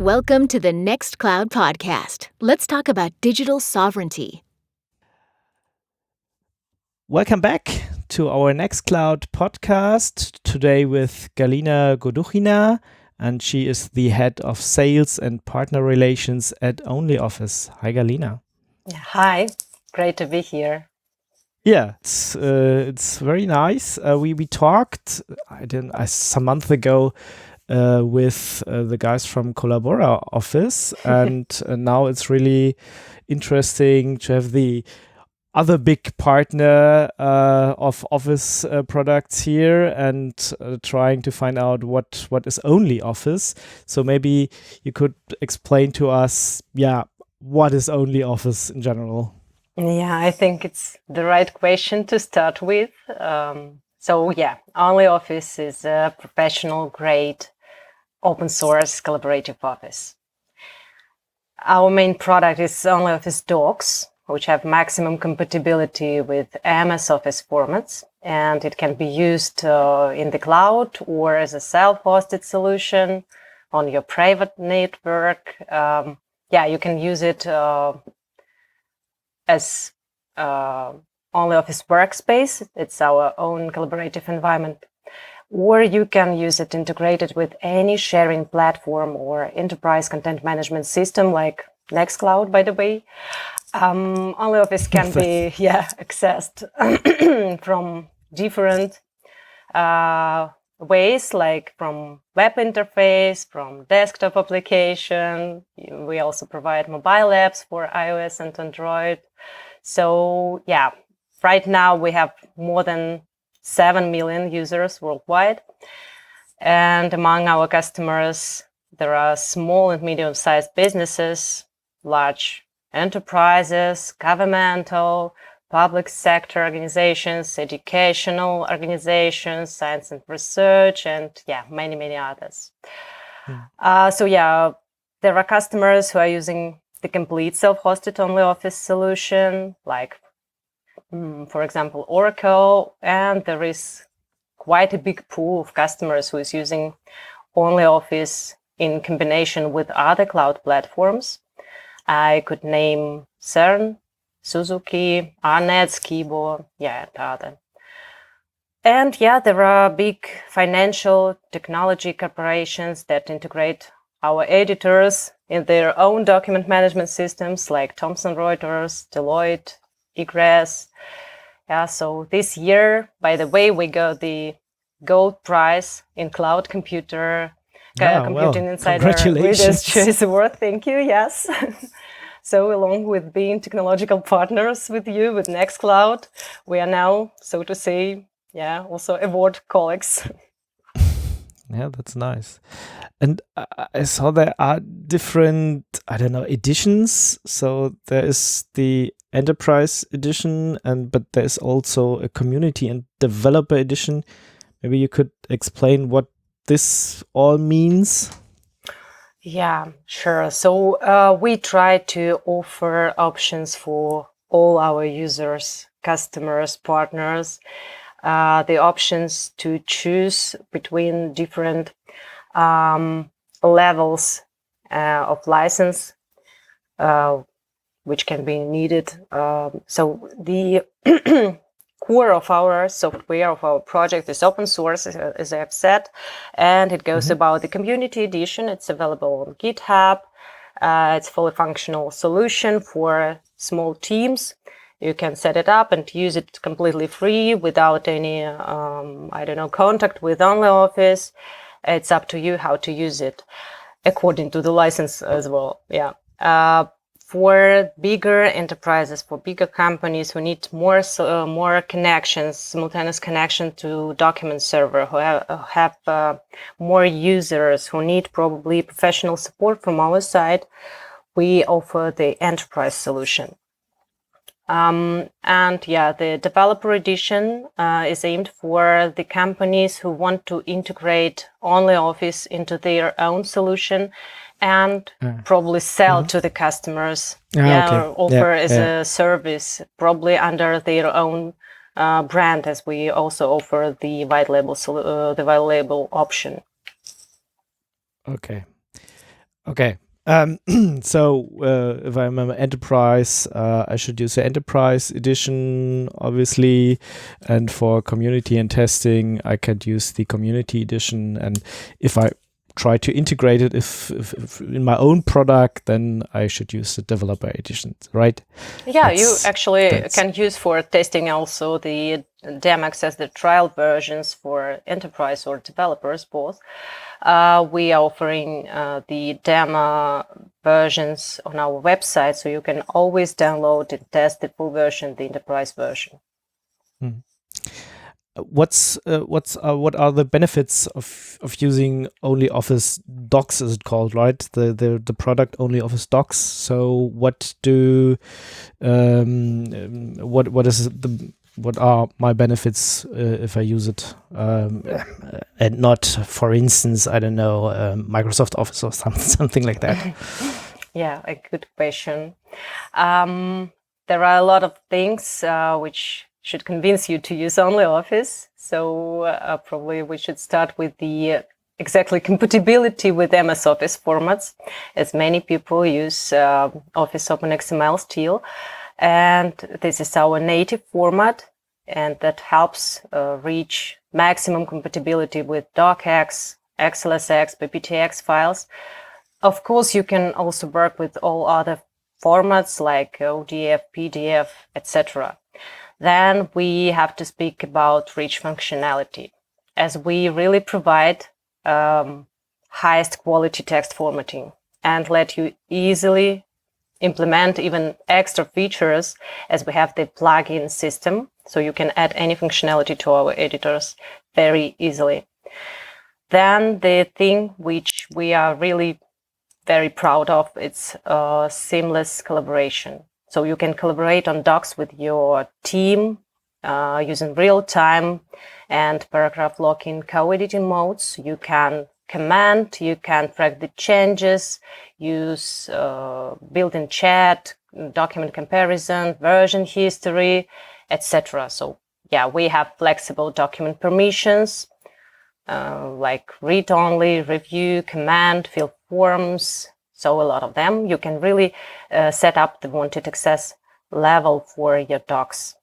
Welcome to the Nextcloud podcast. Let's talk about digital sovereignty. Welcome back to our Nextcloud podcast today with Galina Goduhina, and she is the head of sales and partner relations at OnlyOffice. Hi, Galina. Hi, great to be here. Yeah, it's uh, it's very nice. Uh, we we talked I didn't I, some month ago uh, with uh, the guys from Collabora office, and uh, now it's really interesting to have the other big partner uh, of office uh, products here and uh, trying to find out what what is only office. So maybe you could explain to us yeah what is only office in general? Yeah i think it's the right question to start with. Um, so yeah only office is a professional grade open source collaborative office our main product is only office docs which have maximum compatibility with MS Office formats. And it can be used uh, in the cloud or as a self-hosted solution on your private network. Um, yeah, you can use it uh, as uh, only Office Workspace. It's our own collaborative environment. Or you can use it integrated with any sharing platform or enterprise content management system like Nextcloud, by the way. Um, OnlyOffice can be yeah accessed from different uh, ways, like from web interface, from desktop application. We also provide mobile apps for iOS and Android. So yeah, right now we have more than seven million users worldwide, and among our customers there are small and medium-sized businesses, large enterprises, governmental, public sector organizations, educational organizations, science and research, and yeah, many, many others. Hmm. Uh, so yeah, there are customers who are using the complete self-hosted only office solution, like mm, for example, Oracle, and there is quite a big pool of customers who is using only office in combination with other cloud platforms. I could name CERN, Suzuki, Arnett, Skibo, yeah, and other. And yeah, there are big financial technology corporations that integrate our editors in their own document management systems like Thomson Reuters, Deloitte, Egress. Yeah, so this year, by the way, we got the gold prize in cloud computer uh, yeah, Computing well, Insider Reader's Choice Award. Thank you. Yes. so, along with being technological partners with you with Nextcloud, we are now, so to say, yeah, also award colleagues. yeah, that's nice. And I saw there are different, I don't know, editions. So there is the enterprise edition, and but there is also a community and developer edition. Maybe you could explain what this all means? Yeah, sure. So uh, we try to offer options for all our users, customers, partners, uh, the options to choose between different um, levels uh, of license, uh, which can be needed. Um, so the core of our software of our project is open source as i have said and it goes mm-hmm. about the community edition. It's available on github. Uh, it's fully functional solution for small teams. You can set it up and use it completely free without any um, i don't know contact with OnlyOffice it's up to you how to use it according to the license as well. Yeah. Uh, for bigger enterprises, for bigger companies who need more uh, more connections, simultaneous connection to document server, who have, uh, have uh, more users, who need probably professional support from our side, we offer the enterprise solution. Um, and yeah, the developer edition uh, is aimed for the companies who want to integrate OnlyOffice into their own solution and probably sell mm-hmm. to the customers. Ah, yeah, okay. or offer yeah, as yeah. a service, probably under their own uh, brand, as we also offer the white label uh, the white label option. Okay. Okay. Um, so uh, if I'm an enterprise, uh, I should use the enterprise edition, obviously, and for community and testing, I could use the community edition. And if I try to integrate it if, if, if in my own product, then I should use the developer edition, right? Yeah, that's, you actually can use for testing also the DAM access the trial versions for enterprise or developers both. Uh, we are offering uh, the demo versions on our website, so you can always download and test the full version, the enterprise version. Hmm. What's uh, what's uh, what are the benefits of of using only office docs is it called right? The the, the product only office docs. So what do um, what what is the what are my benefits uh, if I use it um, and not for instance I don't know um, Microsoft Office or something something like that yeah a good question um, there are a lot of things uh, which should convince you to use only Office. So uh, probably we should start with the uh, exactly compatibility with MS Office formats, as many people use uh, Office OpenXML still. And this is our native format, and that helps uh, reach maximum compatibility with docx, XLSX, PPTX files. Of course, you can also work with all other formats like ODF, PDF, etc. Then we have to speak about rich functionality as we really provide um, highest quality text formatting and let you easily implement even extra features as we have the plugin system. So you can add any functionality to our editors very easily. Then the thing which we are really very proud of, it's seamless collaboration. So you can collaborate on docs with your team uh, using real time and paragraph locking co-editing modes. You can comment, you can track the changes, use uh, built-in chat, document comparison, version history, etc. So yeah, we have flexible document permissions uh, like read only, review, command, fill forms, so a lot of them. You can really uh, set up the wanted access level for your docs.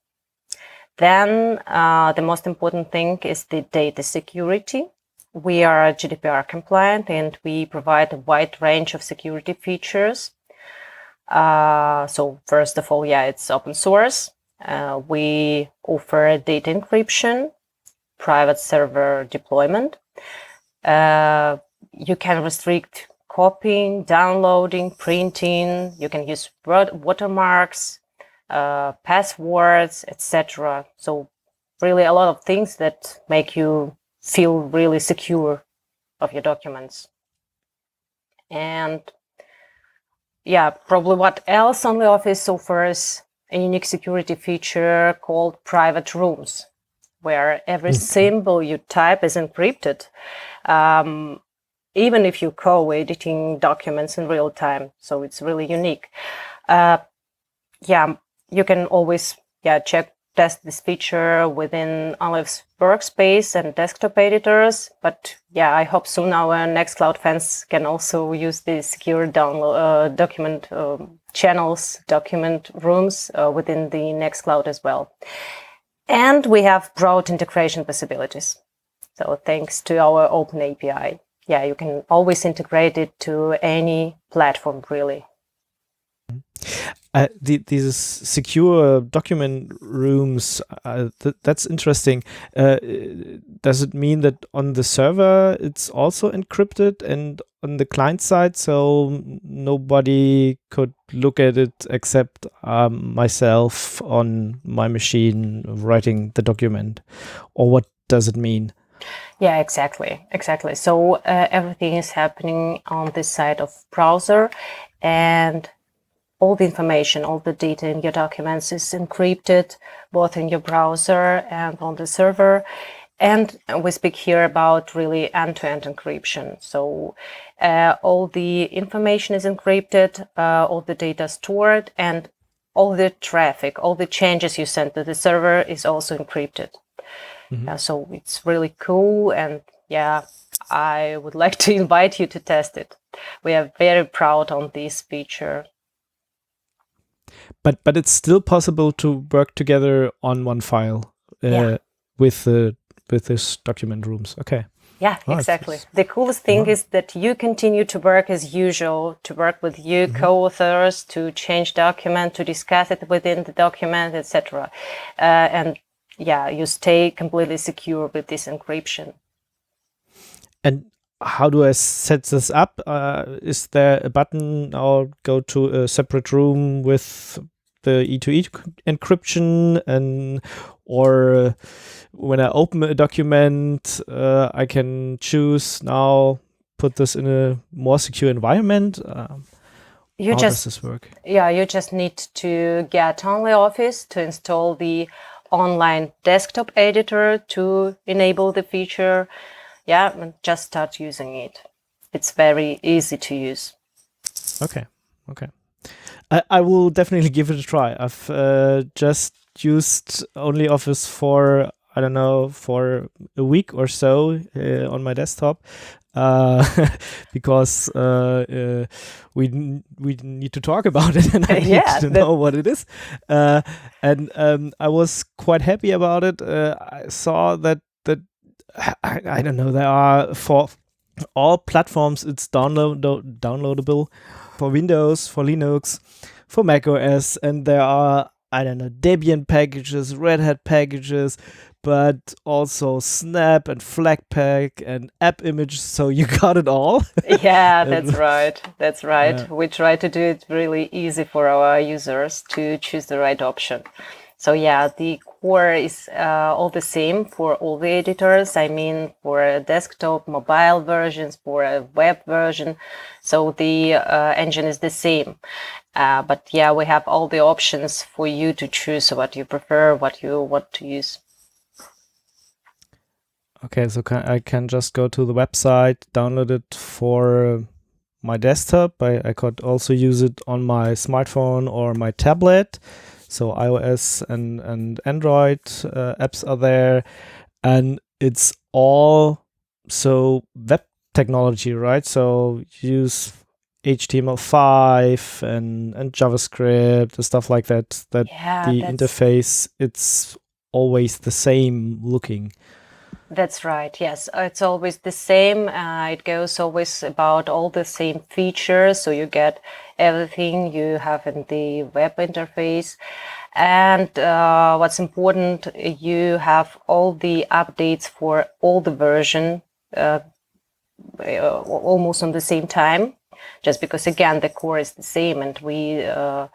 Then uh, the most important thing is the data security. We are GDPR compliant and we provide a wide range of security features. Uh, so first of all, yeah, it's open source. Uh, we offer data encryption, private server deployment. Uh, you can restrict copying, downloading, printing. You can use watermarks, uh, passwords, etc. So really a lot of things that make you feel really secure of your documents. And yeah, probably what else OnlyOffice offers a unique security feature called private rooms, where every mm-hmm. symbol you type is encrypted. Um, even if you co-editing documents in real time. So it's really unique. Uh, yeah, you can always yeah check test this feature within Olive's workspace and desktop editors. But yeah, I hope soon our Nextcloud fans can also use the secure download uh, document uh, channels, document rooms uh, within the Nextcloud as well. And we have broad integration possibilities. So thanks to our open API yeah, you can always integrate it to any platform, really. Uh, the, these secure document rooms, uh, th that's interesting. Uh, does it mean that on the server it's also encrypted and on the client side, so nobody could look at it except um, myself on my machine writing the document? Or what does it mean? Yeah, exactly, exactly. So uh, everything is happening on this side of browser, and all the information, all the data in your documents is encrypted both in your browser and on the server. And we speak here about really end-to-end encryption. So uh, all the information is encrypted, uh, all the data stored, and all the traffic, all the changes you send to the server is also encrypted. Mm-hmm. Uh, so it's really cool. And yeah, I would like to invite you to test it. we are very proud on this feature. But but it's still possible to work together on one file uh, Yeah. with the with this document rooms. Okay. Yeah, Oh, exactly. The coolest thing Wow. is that you continue to work as usual, to work with you Mm-hmm. co-authors, to change document, to discuss it within the document, etc. Uh, and yeah, you stay completely secure with this encryption. And how do I set this up? Uh, is there a button or go to a separate room with the E2E encryption and or uh, when I open a document, uh, I can choose now put this in a more secure environment. Um, You how just does this work? Yeah, you just need to get OnlyOffice to install the online desktop editor to enable the feature. Yeah, and just start using it. It's very easy to use. Okay, okay. I, I will definitely give it a try. I've uh, just used OnlyOffice for I don't know for a week or so uh, on my desktop uh, because uh, uh, we we need to talk about it and I need to know what it is. Uh, and um, I was quite happy about it. Uh, I saw that that I, I don't know there are for all platforms it's download downloadable for Windows, for Linux, for Mac OS, and there are I don't know Debian packages, Red Hat packages, but also Snap and Flatpak and App Image. So you got it all. yeah, that's right. That's right. Yeah. We try to do it really easy for our users to choose the right option. So yeah, the core is uh, all the same for all the editors. I mean, for desktop, mobile versions, for a web version. So the uh, engine is the same. Uh, but yeah, we have all the options for you to choose what you prefer, what you want to use. Okay, so can, I can just go to the website, download it for my desktop. I, I could also use it on my smartphone or my tablet. So iOS and, and Android uh, apps are there. And it's all so web technology, right? So use HTML5 and, and JavaScript and stuff like that. That Yeah, the interface, it's always the same looking. That's right. Yes, it's always the same. Uh, it goes always about all the same features. So you get everything you have in the web interface. And uh, what's important, you have all the updates for all the version uh, uh, almost on the same time. Just because again the core is the same, and we uh,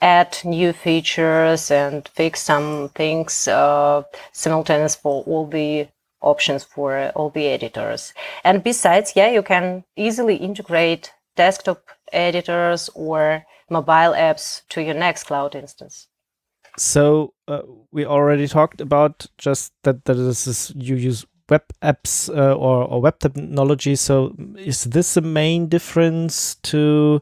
add new features and fix some things uh, simultaneous for all the options for all the editors. And besides, yeah, you can easily integrate desktop editors or mobile apps to your Nextcloud instance. So uh, we already talked about just that that this is you use web apps uh, or or web technology. So is this the main difference to,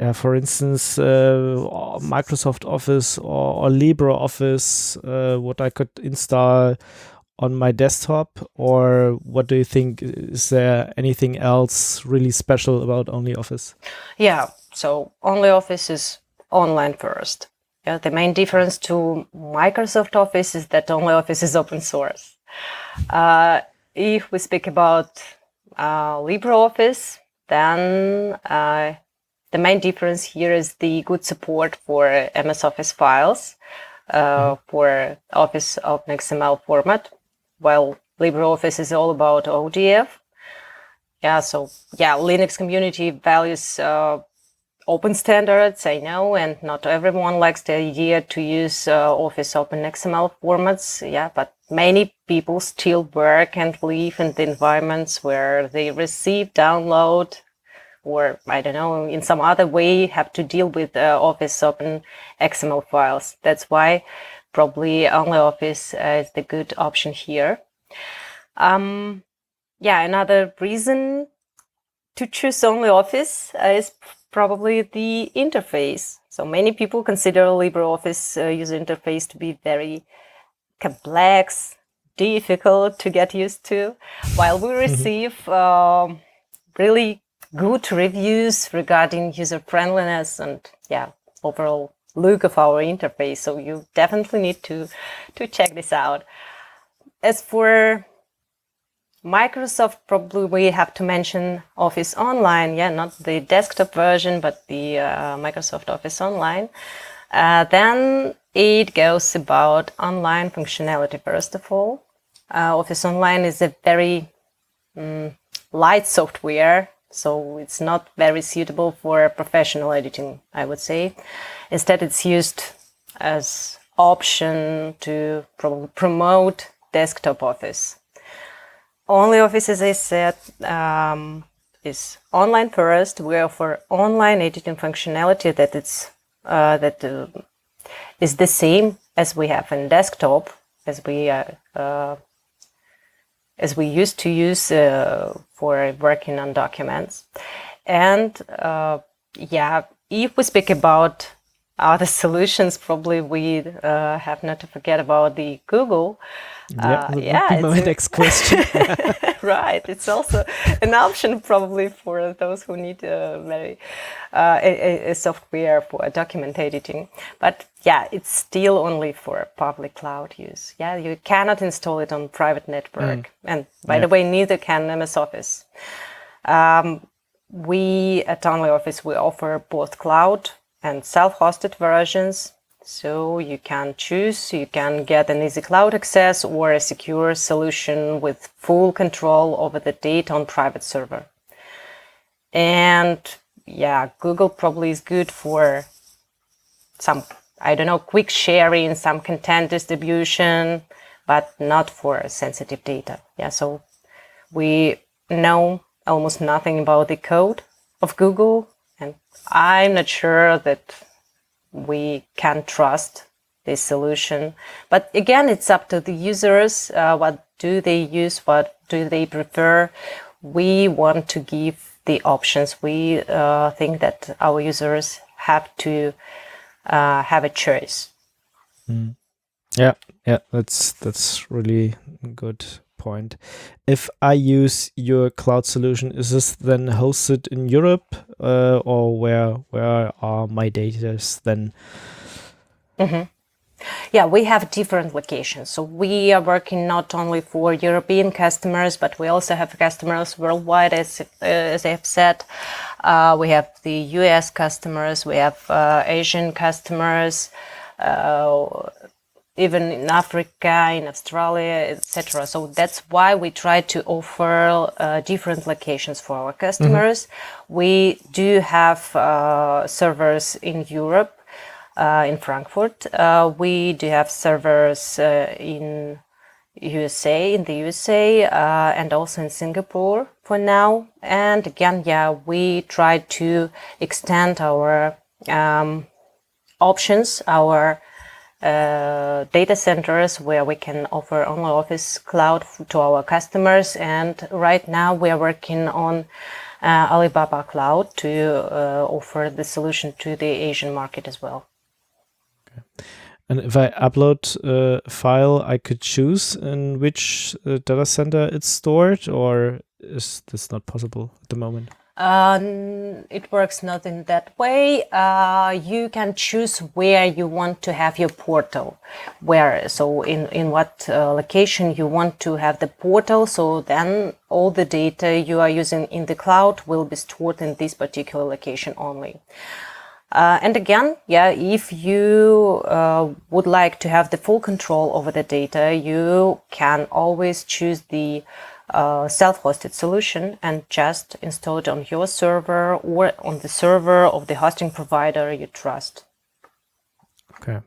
uh, for instance, uh, Microsoft Office or, or LibreOffice? Uh, what I could install on my desktop, or what do you think? Is there anything else really special about OnlyOffice? Yeah, so OnlyOffice is online first. Yeah, the main difference to Microsoft Office is that OnlyOffice is open source. Uh, if we speak about uh, LibreOffice, then uh, the main difference here is the good support for MS Office files uh, for Office open xml format, while LibreOffice is all about ODF. Yeah, so yeah, Linux community values uh, open standards, I know, and not everyone likes the idea to use uh, Office OpenXML formats. Yeah, but many people still work and live in the environments where they receive, download, or I don't know, in some other way have to deal with uh, Office OpenXML files. That's why probably OnlyOffice uh, is the good option here. Um, yeah, another reason to choose OnlyOffice uh, is probably the interface. So many people consider LibreOffice uh, user interface to be very complex, difficult to get used to, while we receive um, really good reviews regarding user friendliness and yeah, overall look of our interface. So you definitely need to to check this out. As for Microsoft, probably we have to mention Office Online. Yeah, not the desktop version, but the uh, Microsoft Office Online. Uh, then it goes about online functionality first of all. Uh, Office Online is a very um, light software, so it's not very suitable for professional editing, I would say. Instead, it's used as option to pro- promote desktop Office. Only Office, as I said, um, is online first. We offer online editing functionality that it's uh, that uh, is the same as we have in desktop, as we uh, uh as we used to use uh, for working on documents. And uh, yeah, if we speak about other solutions, probably we uh, have not to forget about the Google. Yeah, uh, yeah my next question. right, it's also an option probably for those who need a very uh, a, a, software for document editing. But yeah, it's still only for public cloud use. Yeah, you cannot install it on private network. Mm. And by yeah. the way, neither can MS Office. Um, we at OnlyOffice we offer both cloud and self-hosted versions. So you can choose, you can get an easy cloud access or a secure solution with full control over the data on private server. And yeah, Google probably is good for some, I don't know, quick sharing, some content distribution, but not for sensitive data. Yeah, so we know almost nothing about the code of Google, and I'm not sure that we can trust this solution. But again, it's up to the users. Uh, what do they use? What do they prefer? We want to give the options. We uh, think that our users have to uh, have a choice. Mm. Yeah, yeah, that's that's really good point. If I use your cloud solution, is this then hosted in Europe, uh, or where where are my data then? Mm-hmm. Yeah, we have different locations. So we are working not only for European customers, but we also have customers worldwide, as, uh, as I have said. Uh, we have the US customers, we have uh, Asian customers, uh, even in Africa, in Australia, etc. So that's why we try to offer uh, different locations for our customers. Mm-hmm. We do have uh, servers in Europe uh, in Frankfurt. Uh, we do have servers uh, in USA, in the USA, uh, and also in Singapore for now. And again, yeah, we try to extend our um, options, our uh, data centers where we can offer OnlyOffice cloud to our customers. And right now we are working on uh, Alibaba Cloud to uh, offer the solution to the Asian market as well. And if I upload a file, I could choose in which uh, data center it's stored, or is this not possible at the moment? Um, it works not in that way. Uh, you can choose where you want to have your portal, where so in in what uh, location you want to have the portal. So then all the data you are using in the cloud will be stored in this particular location only. Uh, and again, yeah, if you uh, would like to have the full control over the data, you can always choose the uh, self-hosted solution and just install it on your server or on the server of the hosting provider you trust. Okay.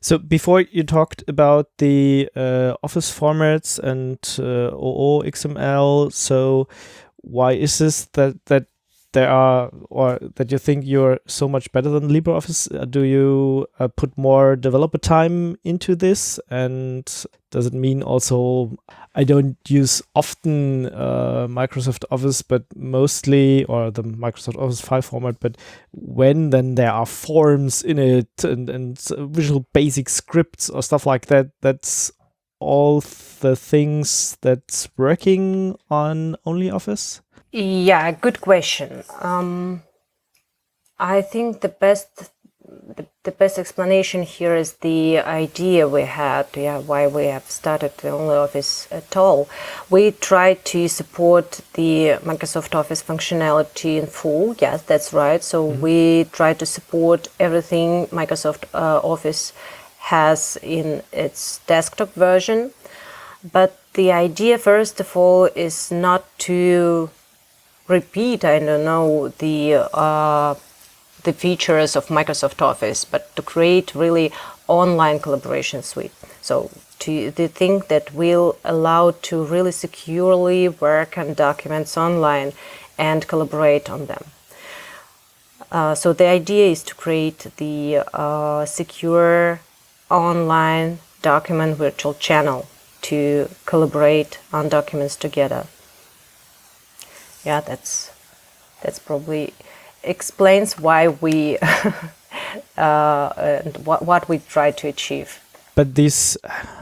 So before you talked about the uh, Office formats and uh, OO XML, so why is this that that there are or that you think you're so much better than LibreOffice? Uh, do you uh, put more developer time into this? And does it mean also I don't use often uh, Microsoft Office, but mostly or the Microsoft Office file format, but when then there are forms in it and, and visual basic scripts or stuff like that, that's all the things that's working on OnlyOffice? Yeah, good question. Um, I think the best the, the best explanation here is the idea we had, yeah, why we have started the Only Office at all. We tried to support the Microsoft Office functionality in full. Yes, that's right. So mm-hmm. we try to support everything Microsoft uh, Office has in its desktop version. But the idea, first of all, is not to repeat, I don't know, the uh, the features of Microsoft Office, but to create really online collaboration suite. So to the thing that will allow to really securely work on documents online and collaborate on them. Uh, so the idea is to create the uh, secure online document virtual channel to collaborate on documents together. Yeah, that's that's probably explains why we uh, and what, what we try to achieve. But these,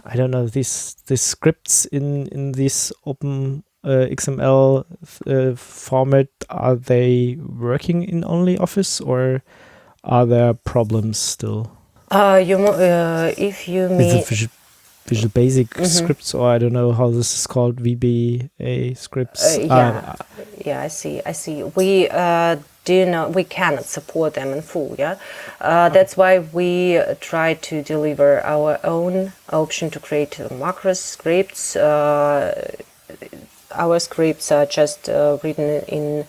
I don't know, these these scripts in in this open uh, XML uh, format are they working in only Office or are there problems still? Uh, you uh, if you mean Visual Basic mm -hmm. scripts, or I don't know how this is called, VBA scripts. Uh, yeah, yeah, I see, I see. We uh, do not, we cannot support them in full. Yeah, uh, that's why we try to deliver our own option to create macro scripts. Uh, our scripts are just uh, written in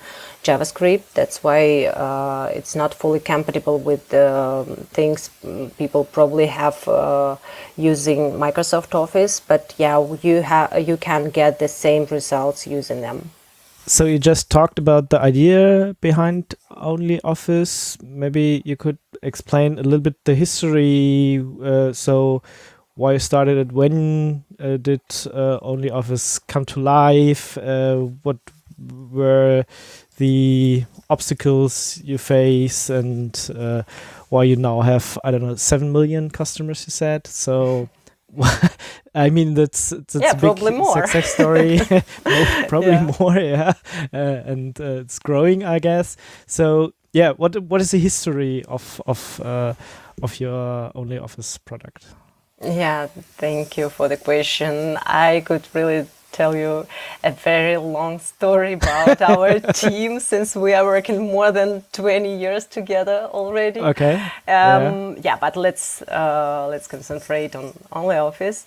JavaScript. That's why uh, it's not fully compatible with the things people probably have uh, using Microsoft Office. But yeah, you have you can get the same results using them. So you just talked about the idea behind Only Office. Maybe you could explain a little bit the history. Uh, so why you started it? When uh, did uh, Only Office come to life? Uh, what were the obstacles you face and uh, why you now have I don't know seven million customers? You said so. I mean that's that's yeah, a big more. success story. probably yeah. more, yeah, uh, and uh, it's growing, I guess. So yeah, what what is the history of of uh, of your only office product? Yeah, thank you for the question. I could really tell you a very long story about our team since we are working more than 20 years together already. Okay. Um, yeah. yeah. but let's uh, let's concentrate on Only Office.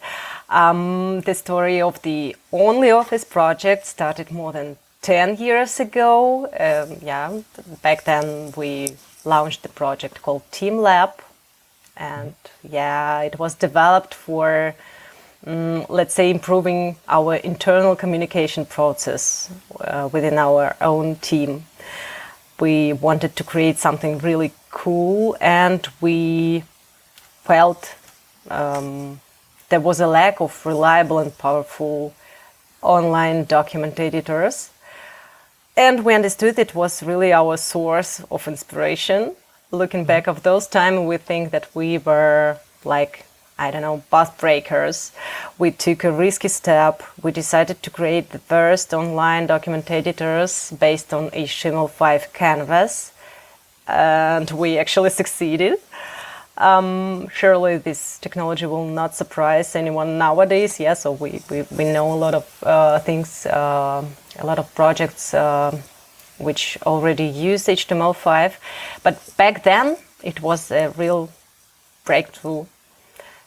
Um, the story of the Only Office project started more than 10 years ago. Um, yeah, back then we launched the project called Team Lab, and yeah, it was developed for um, let's say, improving our internal communication process uh, within our own team. We wanted to create something really cool, and we felt um, there was a lack of reliable and powerful online document editors. And we understood it was really our source of inspiration. Looking back of those times, we think that we were like I don't know, path breakers. We took a risky step. We decided to create the first online document editors based on HTML5 canvas, and we actually succeeded. Um, surely this technology will not surprise anyone nowadays. Yeah, so we, we, we know a lot of uh, things, uh, a lot of projects uh, which already use HTML5, but back then it was a real breakthrough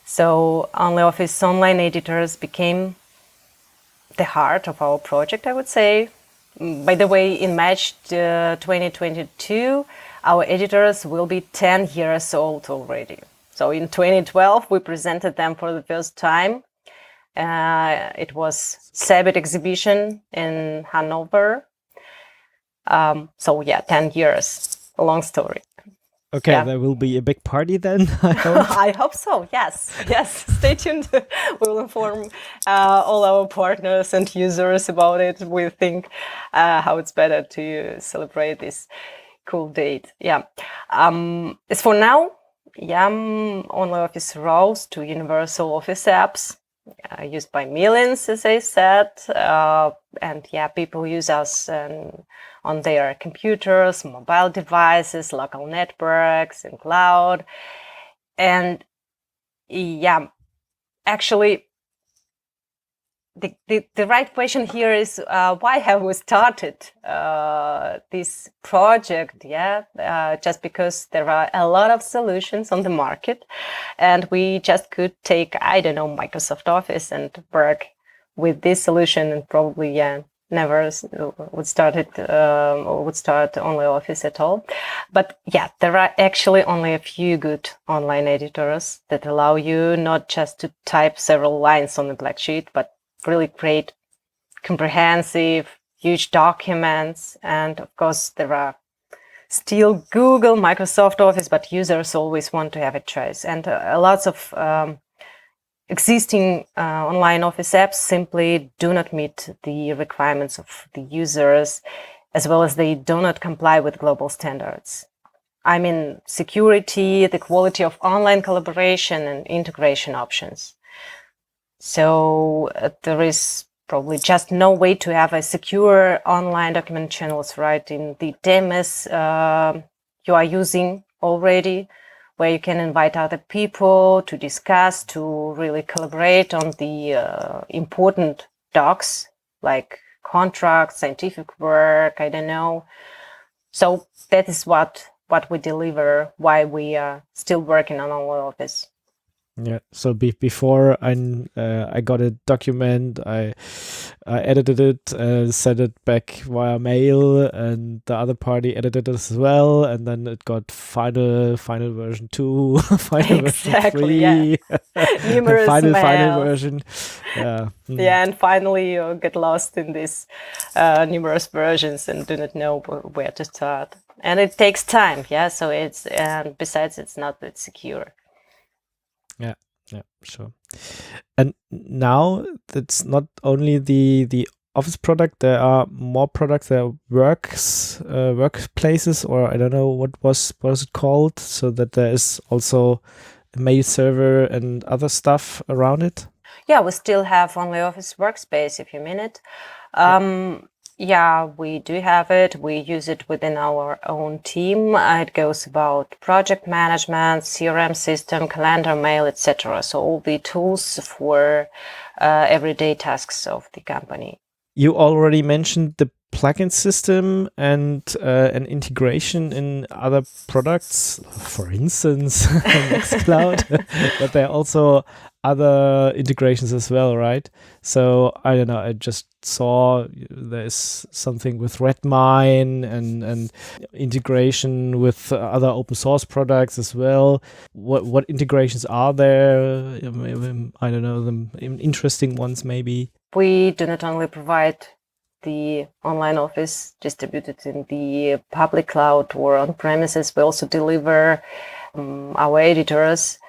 so OnlyOffice online editors became the heart of our project, I would say. By the way, in March uh, 2022, our editors will be 10 years old already. So in 2012, we presented them for the first time. Uh, it was CeBIT exhibition in Hanover. Um, so yeah, 10 years. A long story. Okay, yeah. there will be a big party then. I hope, I hope so. Yes, yes. Stay tuned. we will inform uh, all our partners and users about it. We think uh, how it's better to celebrate this cool date. Yeah. Um, as for now, Yam Only Office rose to universal office apps. Uh, used by millions, as I said. Uh, and yeah, people use us um, on their computers, mobile devices, local networks, and cloud. And yeah, actually, the, the, the right question here is uh, why have we started uh, this project? Yeah uh, just because there are a lot of solutions on the market and we just could take i don't know microsoft office and work with this solution and probably yeah never would start it um, or would start only office at all. But yeah there are actually only a few good online editors that allow you not just to type several lines on a black sheet but really great, comprehensive, huge documents. And of course, there are still Google, Microsoft Office, but users always want to have a choice. And uh, lots of um, existing uh, online Office apps simply do not meet the requirements of the users, as well as they do not comply with global standards. I mean, security, the quality of online collaboration and integration options. So uh, there is probably just no way to have a secure online document channels, right? In the DMS uh, you are using already, where you can invite other people to discuss, to really collaborate on the uh, important docs like contracts, scientific work, I don't know. So that is what what we deliver, why we are still working on our office. Yeah. So be- before I uh, I got a document, I I edited it, uh, sent it back via mail, and the other party edited it as well, and then it got final final version two, final exactly, version three, yeah. numerous final mail. final version. Yeah. Mm. Yeah, and finally you get lost in these uh, numerous versions and do not know where to start. And it takes time, yeah. So it's and besides, it's not that secure. Yeah, yeah, sure. And now it's not only the the office product. There are more products. There are works uh, workplaces, or I don't know what was what was it called. So that there is also a mail server and other stuff around it. Yeah, we still have only Office Workspace if you mean it. Um, yeah, we do have it. We use it within our own team. It goes about project management, CRM system, calendar mail, etc. So all the tools for uh, everyday tasks of the company. You already mentioned the plugin system and uh, an integration in other products, for instance, Nextcloud, but there are also other integrations as well, right? So I don't know. I just saw there's something with Redmine and and integration with other open source products as well. What what integrations are there? I don't know the interesting ones maybe. We do not only provide the online office distributed in the public cloud or on premises. We also deliver um, our editors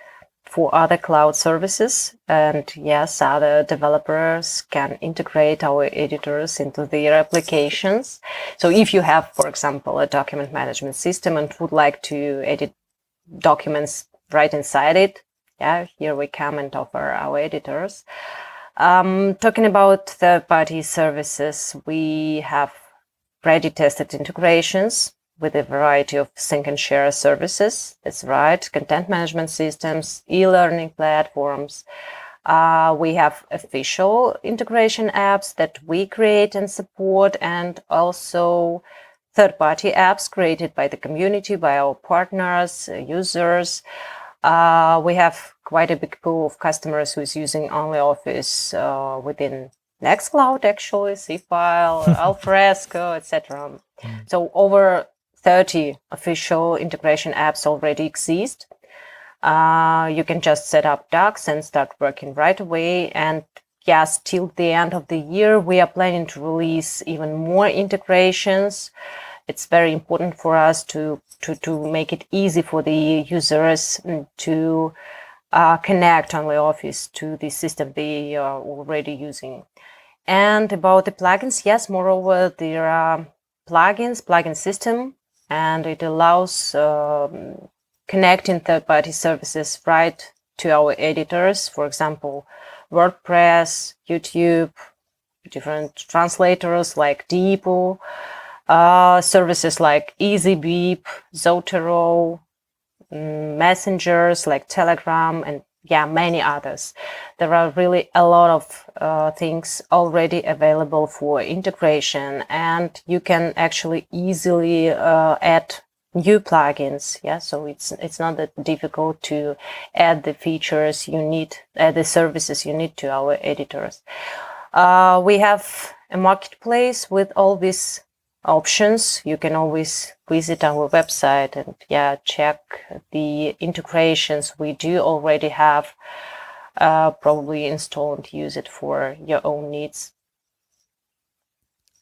for other cloud services. And yes, other developers can integrate our editors into their applications. So if you have, for example, a document management system and would like to edit documents right inside it, yeah, here we come and offer our editors. Um, talking about third party services, we have ready tested integrations with a variety of sync and share services. That's right, content management systems, e-learning platforms. Uh, we have official integration apps that we create and support, and also third-party apps created by the community, by our partners, uh, users. Uh, we have quite a big pool of customers who's using OnlyOffice uh, within Nextcloud, actually, Seafile, Alfresco, etc. Mm. So over 30 official integration apps already exist. Uh, you can just set up docs and start working right away. And yes, till the end of the year, we are planning to release even more integrations. It's very important for us to, to, to make it easy for the users to uh, connect OnlyOffice to the system they are already using. And about the plugins, yes, moreover, there are plugins, plugin system and it allows um, connecting third-party services right to our editors. For example, WordPress, YouTube, different translators like DeepL, uh, services like EasyBib, Zotero, mm, messengers like Telegram, and yeah, many others. There are really a lot of uh, things already available for integration, and you can actually easily uh, add new plugins. Yeah, so it's it's not that difficult to add the features you need, add the services you need to our editors. Uh, we have a marketplace with all these options. You can always visit our website and yeah, check the integrations we do already have. Uh, probably install and use it for your own needs.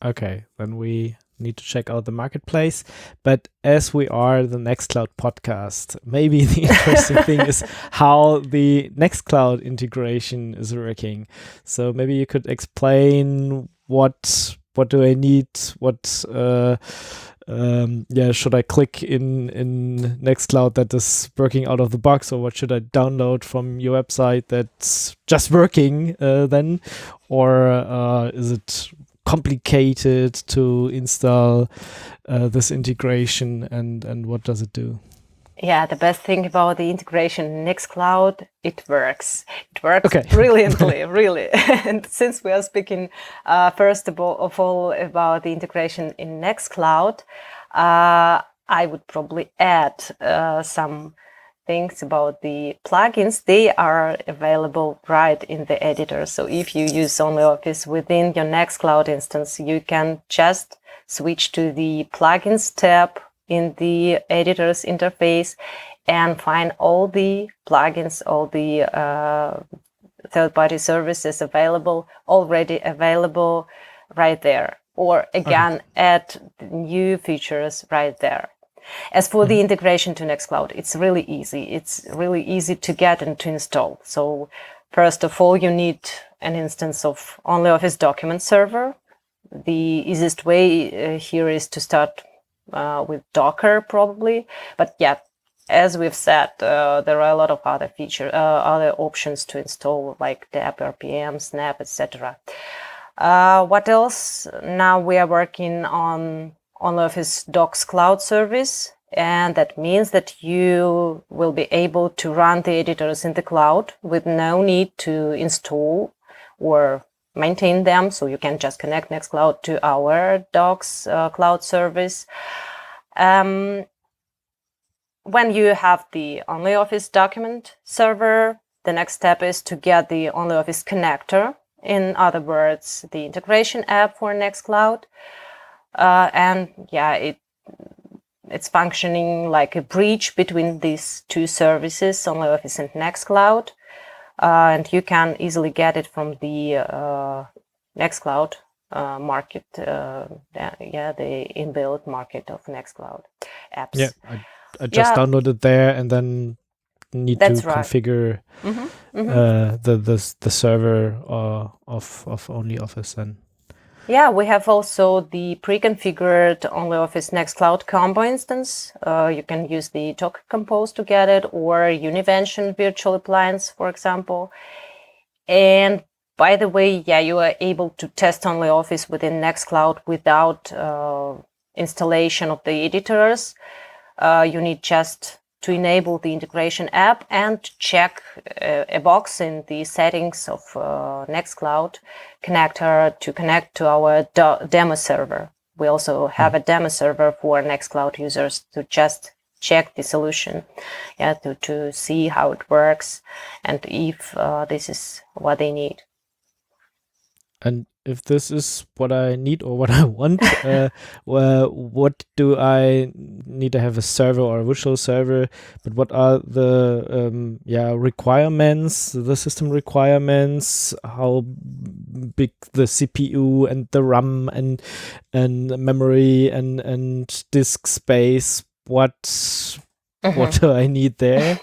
Okay, then we need to check out the marketplace. But as we are the Nextcloud podcast, maybe the interesting thing is how the Nextcloud integration is working. So maybe you could explain what what do I need? What uh, um, yeah, should I click in in Nextcloud that is working out of the box, or what should I download from your website that's just working uh, then, or uh, is it complicated to install uh, this integration and and what does it do? Yeah, the best thing about the integration in Nextcloud, it works. It works Okay. brilliantly, really. and since we are speaking uh, first of all, of all about the integration in Nextcloud, uh, I would probably add uh, some things about the plugins. They are available right in the editor. So if you use OnlyOffice within your Nextcloud instance, you can just switch to the plugins tab in the editor's interface and find all the plugins, all the uh, third-party services available, already available right there. Or again, add new features right there. As for the integration to Nextcloud, it's really easy. It's really easy to get and to install. So first of all, you need an instance of OnlyOffice document server. The easiest way uh, here is to start uh, with Docker probably. But yeah, as we've said, uh, there are a lot of other feature, uh, other options to install like DEB, RPM, Snap, etc. Uh, what else? Now we are working on OnlyOffice Docs Cloud service, and that means that you will be able to run the editors in the cloud with no need to install or maintain them. So you can just connect Nextcloud to our Docs uh, cloud service. Um, when you have the OnlyOffice document server, the next step is to get the OnlyOffice connector. In other words, the integration app for Nextcloud. Uh, and yeah, it it's functioning like a bridge between these two services, OnlyOffice and Nextcloud. Uh, and you can easily get it from the uh, Nextcloud uh, market, uh, yeah, the inbuilt market of Nextcloud apps. Yeah, I, I just Yeah. downloaded there and then need That's to right. configure Mhm, mhm. uh, the the the server uh, of of OnlyOffice and Yeah, we have also the pre-configured OnlyOffice Nextcloud combo instance. Uh, you can use the Docker Compose to get it, or Univention virtual appliance, for example. And by the way, yeah, you are able to test OnlyOffice within Nextcloud without uh, installation of the editors. Uh, you need just to enable the integration app and check uh, a box in the settings of uh, Nextcloud connector to connect to our do- demo server. We also have a demo server for Nextcloud users to just check the solution, yeah, to, to see how it works and if uh, this is what they need. and if this is what I need or what I want, uh, well, what do I need to have a server or a virtual server? But what are the um, yeah requirements, the system requirements? How big the CPU and the RAM and and memory and and disk space? What what do I need there?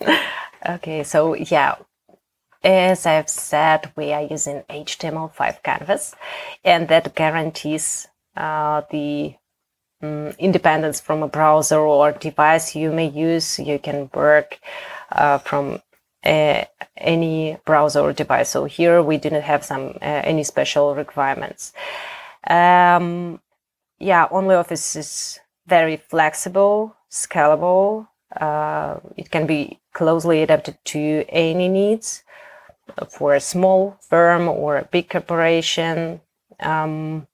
Okay, so yeah, as I've said, we are using HTML5 canvas, and that guarantees uh, the mm, independence from a browser or device you may use. You can work uh, from any browser or device. So here we do not have some uh, any special requirements. Um, yeah, OnlyOffice is very flexible, scalable. Uh, it can be closely adapted to any needs for a small firm or a big corporation. Um,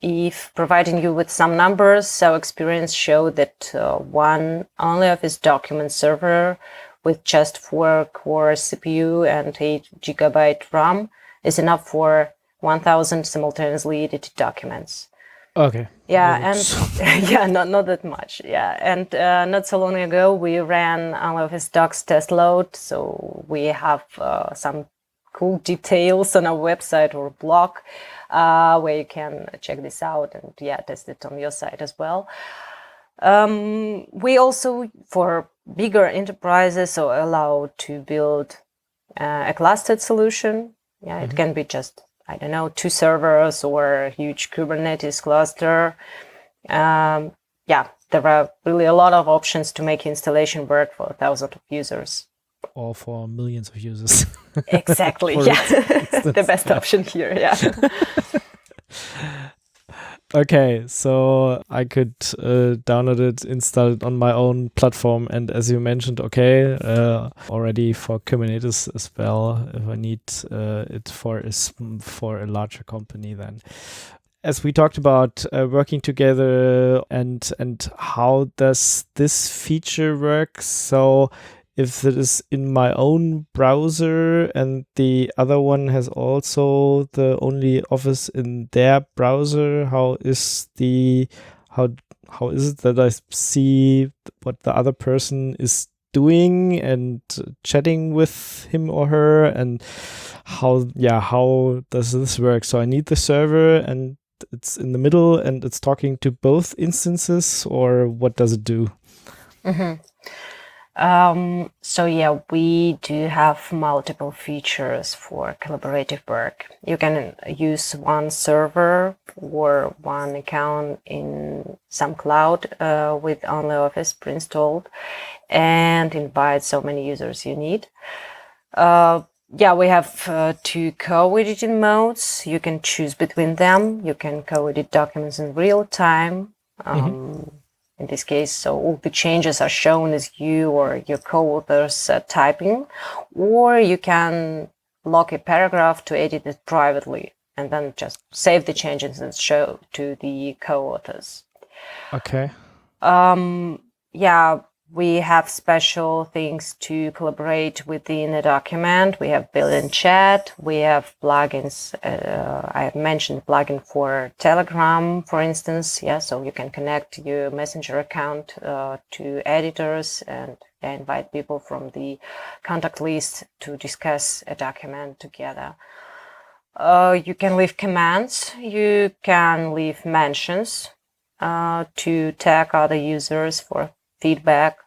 if providing you with some numbers, so experience show that uh, one OnlyOffice document server with just four core CPU and eight gigabyte RAM is enough for 1000 simultaneously edited documents. Okay. Yeah, and yeah, not not that much. Yeah, and uh, not so long ago we ran OnlyOffice Docs test load, so we have uh, some cool details on our website or blog uh, where you can check this out and yeah, test it on your site as well. Um, we also for bigger enterprises so allow to build uh, a clustered solution. Yeah, mm-hmm. it can be just I don't know, two servers or a huge Kubernetes cluster. Um, yeah, there are really a lot of options to make installation work for thousands of users. Or for millions of users. exactly. yeah. the best option here. Yeah. Okay, so I could uh, download it, install it on my own platform, and as you mentioned, okay, uh, already for Kubernetes as well. If I need uh, it for a for a larger company, then as we talked about uh, working together and and how does this feature work so if it is in my own browser and the other one has also the OnlyOffice in their browser how is the how how is it that i see what the other person is doing and chatting with him or her and how yeah how does this work so i need the server and it's in the middle and it's talking to both instances or what does it do mm-hmm. Um, so yeah, we do have multiple features for collaborative work. You can use one server or one account in some cloud uh, with OnlyOffice pre-installed and invite so many users you need. Uh, yeah, we have uh, two co-editing modes. You can choose between them. You can co-edit documents in real time. Mm-hmm. Um, mm-hmm in this case. So all the changes are shown as you or your co-authors uh, typing, or you can lock a paragraph to edit it privately and then just save the changes and show to the co-authors. Okay. Um, yeah, we have special things to collaborate within a document. We have built-in chat. We have plugins. Uh, I have mentioned plugin for Telegram, for instance. Yeah, so you can connect your Messenger account uh, to editors and invite people from the contact list to discuss a document together. Uh, you can leave commands. You can leave mentions uh, to tag other users for feedback.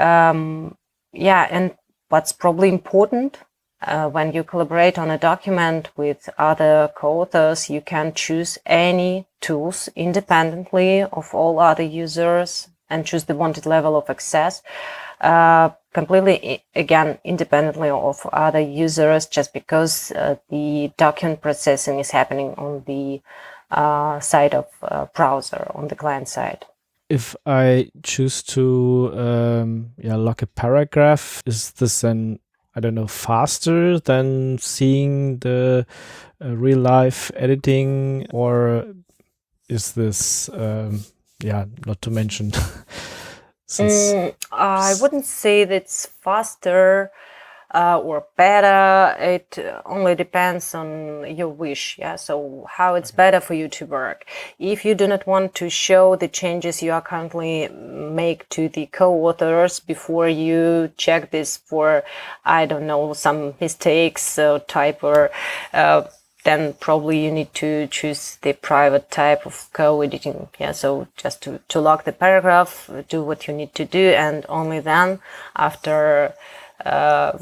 Um, yeah, and what's probably important uh, when you collaborate on a document with other co-authors, you can choose any tools independently of all other users and choose the wanted level of access. Uh, completely again independently of other users just because uh, the document processing is happening on the uh, side of uh, browser on the client side if I choose to um, yeah lock a paragraph, is this then I don't know faster than seeing the uh, real life editing, or is this um, yeah not to mention? mm, I wouldn't say that it's faster uh, or better. It only depends on your wish. Yeah. So how it's better for you to work. If you do not want to show the changes you are currently make to the co-authors before you check this for, I don't know, some mistakes, uh, type or, uh, then probably you need to choose the private type of co-editing. Yeah, so just to, to lock the paragraph, do what you need to do, and only then, after uh,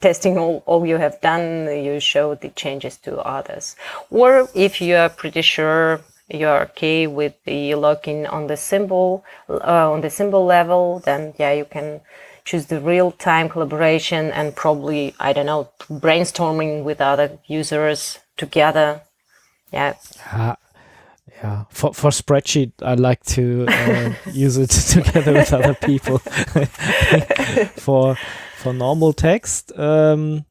testing all, all you have done, you show the changes to others. Or if you are pretty sure you're okay with the locking on the symbol, uh, on the symbol level, then yeah, you can choose the real time collaboration and probably, I don't know, brainstorming with other users together. Yeah. Uh, yeah, for for spreadsheet, I like to uh, use it together with other people. for for normal text, um,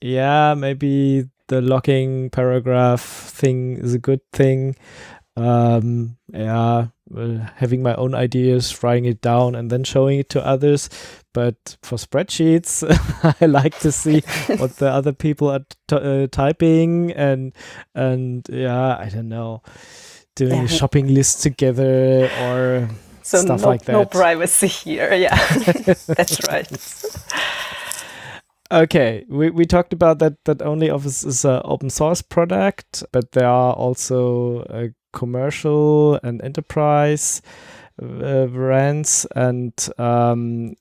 yeah, maybe the locking paragraph thing is a good thing. Um, yeah, uh, having my own ideas, writing it down, and then showing it to others. But for spreadsheets, I like to see what the other people are uh, typing, and and yeah, I don't know, doing yeah. a shopping list together or so stuff no, like that. No privacy here. Yeah, that's right. Okay, we, we talked about that that OnlyOffice is an open source product, but there are also uh, commercial and enterprise uh, brands, and um,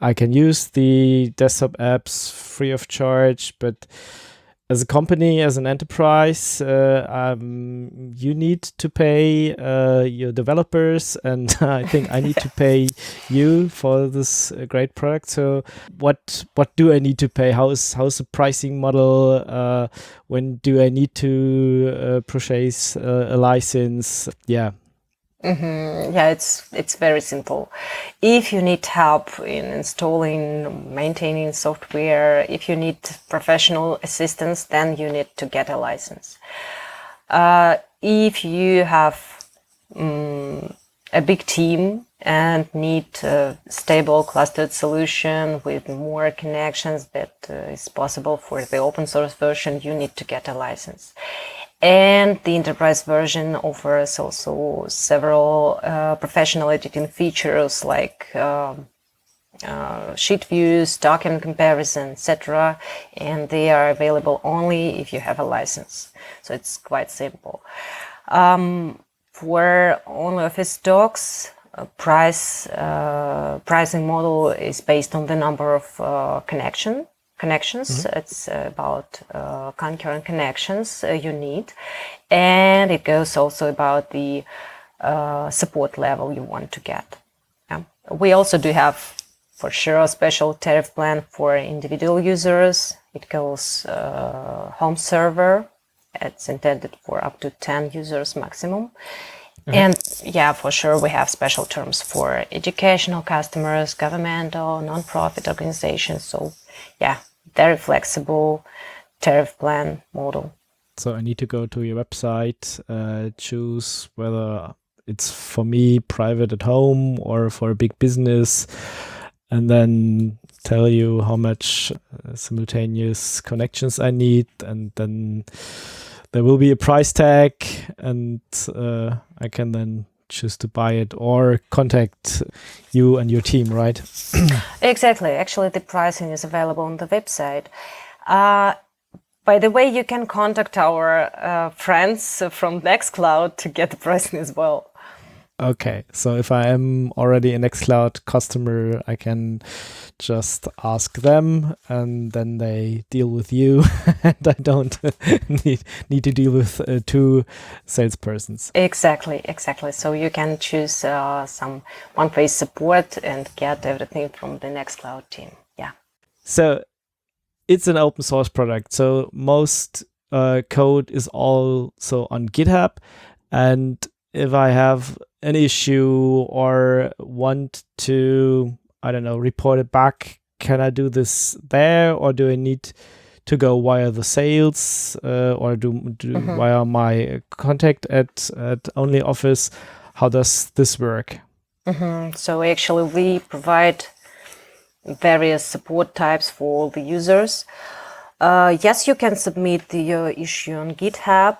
I can use the desktop apps free of charge, but as a company, as an enterprise, uh, um, you need to pay uh, your developers, and I think I need to pay you for this uh, great product. So, what what do I need to pay? How is how's the pricing model? Uh, when do I need to uh, purchase uh, a license? Yeah, Mm-hmm. Yeah, it's it's very simple. If you need help in installing, maintaining software, if you need professional assistance, then you need to get a license. Uh, if you have um, a big team and need a stable clustered solution with more connections that uh, is possible for the open source version, you need to get a license. And the enterprise version offers also several uh, professional editing features like um, uh, sheet views, document comparison, etc. And they are available only if you have a license. So it's quite simple. Um, for OnlyOffice docs, uh, price uh, pricing model is based on the number of uh, connection connections. Mm-hmm. It's about uh, concurrent connections uh, you need, and it goes also about the uh, support level you want to get. Yeah. We also do have, for sure, a special tariff plan for individual users. It goes uh, home server. It's intended for up to 10 users maximum. Mm-hmm. And yeah, for sure, we have special terms for educational customers, governmental, non-profit organizations. So yeah, very flexible tariff plan model. So I need to go to your website, uh, choose whether it's for me private at home or for a big business, and then tell you how much uh, simultaneous connections I need, and then there will be a price tag, and uh, I can then choose to buy it or contact you and your team, right? exactly. Actually, the pricing is available on the website. Uh, by the way, you can contact our uh, friends from Nextcloud to get the pricing as well. Okay, so if I am already a Nextcloud customer, I can just ask them, and then they deal with you, and I don't need need to deal with uh, two salespersons. Exactly, exactly. So you can choose uh, some one-page support and get everything from the Nextcloud team. Yeah. So it's an open source product, so most uh, code is also on GitHub, and if I have an issue or want to, I don't know, report it back, can I do this there or do I need to go via the sales uh, or do, do mm-hmm. via my contact at, at OnlyOffice? How does this work? Mm-hmm. So actually, we provide various support types for all the users. Uh, yes, you can submit the uh, issue on GitHub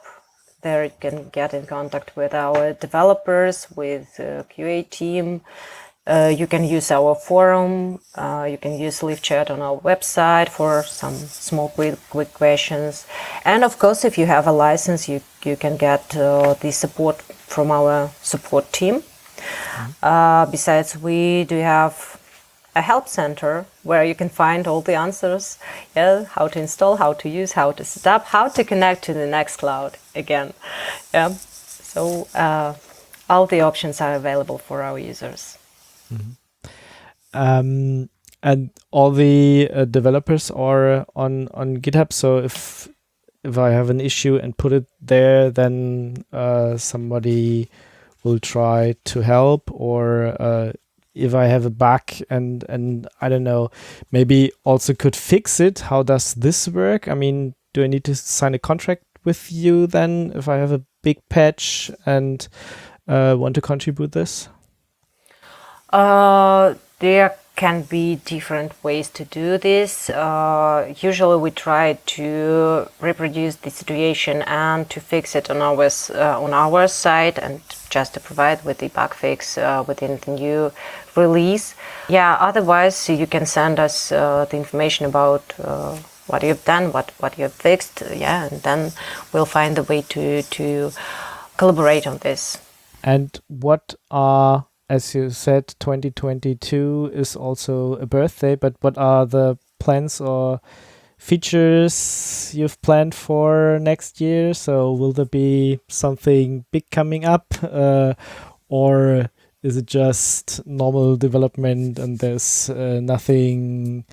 there you can get in contact with our developers, with the QA team. Uh, you can use our forum. Uh, you can use live chat on our website for some small quick, quick questions. And of course, if you have a license, you, you can get uh, the support from our support team. Mm-hmm. besides, we do have a help center where you can find all the answers yeah how to install how to use how to set up how to connect to the Nextcloud again yeah so uh, all the options are available for our users mm-hmm. um, and all the uh, developers are on on GitHub. So if if I have an issue and put it there, then uh, somebody will try to help, or uh, if I have a bug and and I don't know, maybe also could fix it. How does this work? I mean, do I need to sign a contract with you then if I have a big patch and uh, want to contribute this? Uh, there can be different ways to do this. Uh, usually, we try to reproduce the situation and to fix it on our uh, on our side, and just to provide with the bug fix uh, within the new release. Yeah. Otherwise, you can send us uh, the information about uh, what you've done, what what you've fixed. Yeah, and then we'll find a way to to collaborate on this. And what are as you said, 2022 is also a birthday, but what are the plans or features you've planned for next year? So, will there be something big coming up, uh, or is it just normal development and there's uh, nothing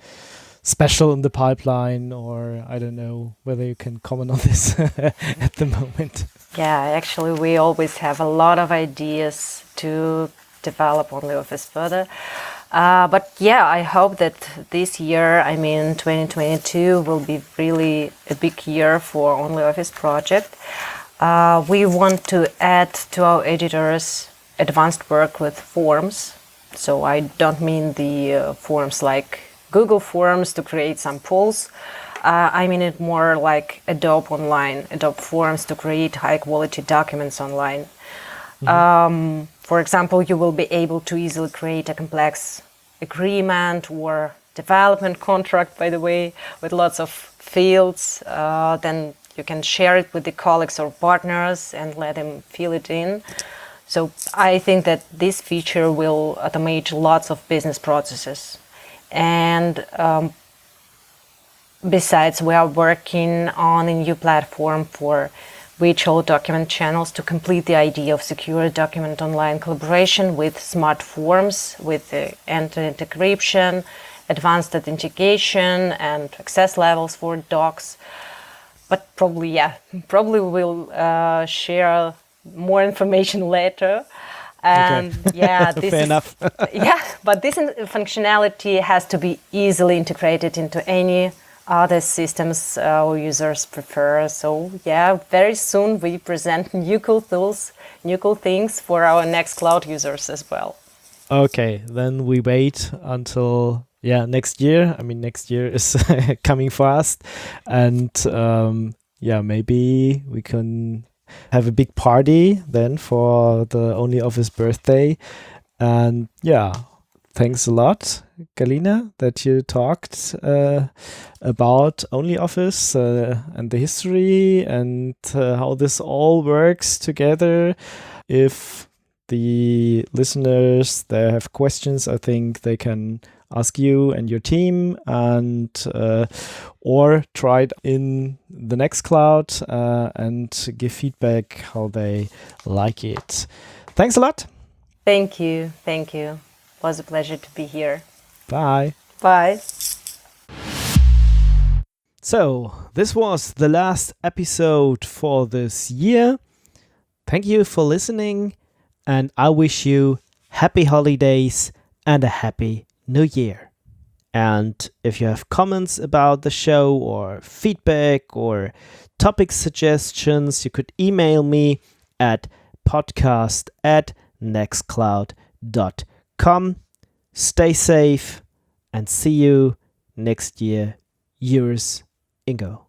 special in the pipeline? Or I don't know whether you can comment on this at the moment. Yeah, actually, we always have a lot of ideas to develop OnlyOffice further. Uh, but yeah, I hope that this year, I mean 2022, will be really a big year for OnlyOffice project. Uh, we want to add to our editors advanced work with forms. So I don't mean the uh, forms like Google Forms to create some polls. Uh, I mean it more like Adobe Online, Adobe Forms to create high quality documents online. Mm-hmm. Um, for example, you will be able to easily create a complex agreement or development contract, by the way, with lots of fields. Uh, then you can share it with the colleagues or partners and let them fill it in. So I think that this feature will automate lots of business processes. And um, besides, we are working on a new platform for virtual document channels to complete the idea of secure document online collaboration with smart forms, with end-to-end encryption, advanced authentication, and access levels for docs. But probably, yeah, probably we'll uh, share more information later. And okay. yeah, this fair is, enough. yeah, but this functionality has to be easily integrated into any other systems our users prefer. So yeah, very soon we present new cool tools, new cool things for our Nextcloud users as well. Okay, then we wait until yeah next year. I mean next year is coming fast, and um, yeah maybe we can have a big party then for the OnlyOffice birthday, and yeah thanks a lot, Galina, that you talked uh, about OnlyOffice uh, and the history and uh, how this all works together. If the listeners they have questions, I think they can ask you and your team and uh, or try it in the Nextcloud uh, and give feedback how they like it. Thanks a lot. Thank you. Thank you was a pleasure to be here. Bye. Bye. So, this was the last episode for this year. Thank you for listening, and I wish you happy holidays and a happy new year. And if you have comments about the show or feedback or topic suggestions, you could email me at podcast at nextcloud.com come, stay safe, and see you next year. Yours, Ingo.